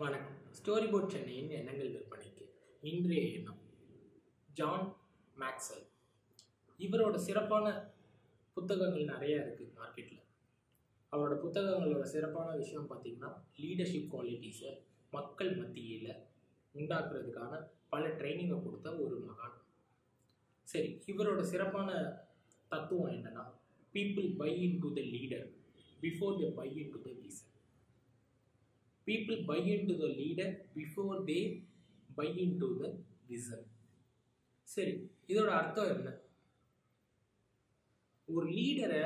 வணக்கம். Story board சென்னையின் எண்ணங்கள் விற்பனைக்கு இன்றைய எண்ணம். ஜான் மேக்ஸல் இவரோட சிறப்பான புத்தகங்கள் நிறைய இருக்குது மார்க்கெட்டில் அவரோட புத்தகங்களோட சிறப்பான விஷயம் பார்த்திங்கன்னா லீடர்ஷிப் குவாலிட்டிஸை மக்கள் மத்தியில் உண்டாக்குறதுக்கான பல ட்ரைனிங்கை கொடுத்த ஒரு மகான். சரி இவரோட சிறப்பான தத்துவம் என்னன்னா people buy in to the leader before the buy in to the leisure people buy into the leader before they buy into the vision சரி இதோட அர்த்தம் என்ன? ஒரு லீடரை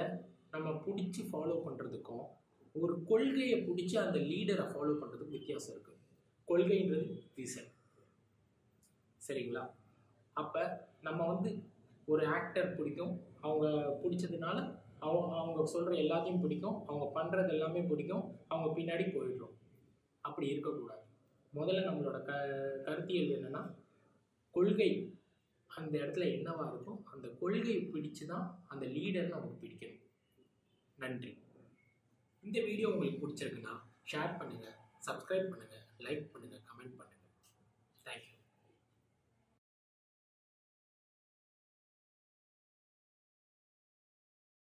நம்ம பிடிச்சி ஃபாலோ பண்ணுறதுக்கும் ஒரு கொள்கையை பிடிச்சி அந்த லீடரை ஃபாலோ பண்ணுறதுக்கு வித்தியாசம் இருக்குது கொள்கைன்றது விசன் சரிங்களா? அப்போ நம்ம வந்து ஒரு ஆக்டர் பிடிக்கும். அவங்க பிடிச்சதுனால அவங்க அவங்க சொல்கிற எல்லாத்தையும் பிடிக்கும். அவங்க பண்ணுறது எல்லாமே பிடிக்கும். அவங்க பின்னாடி போயிடுறோம். அப்படி இருக்கக்கூடாது. முதல்ல நம்மளோட க கருத்தியல் என்னென்னா கொள்கை அந்த இடத்துல என்னவாக இருக்கும் அந்த கொள்கையை பிடிச்சு தான் அந்த லீடர் நமக்கு பிடிக்கணும். நன்றி. இந்த வீடியோ உங்களுக்கு பிடிச்சிருக்குன்னா ஷேர் பண்ணுங்கள் சப்ஸ்கிரைப் பண்ணுங்கள் லைக் பண்ணுங்கள் கமெண்ட் பண்ணுங்கள் தேங்க்யூ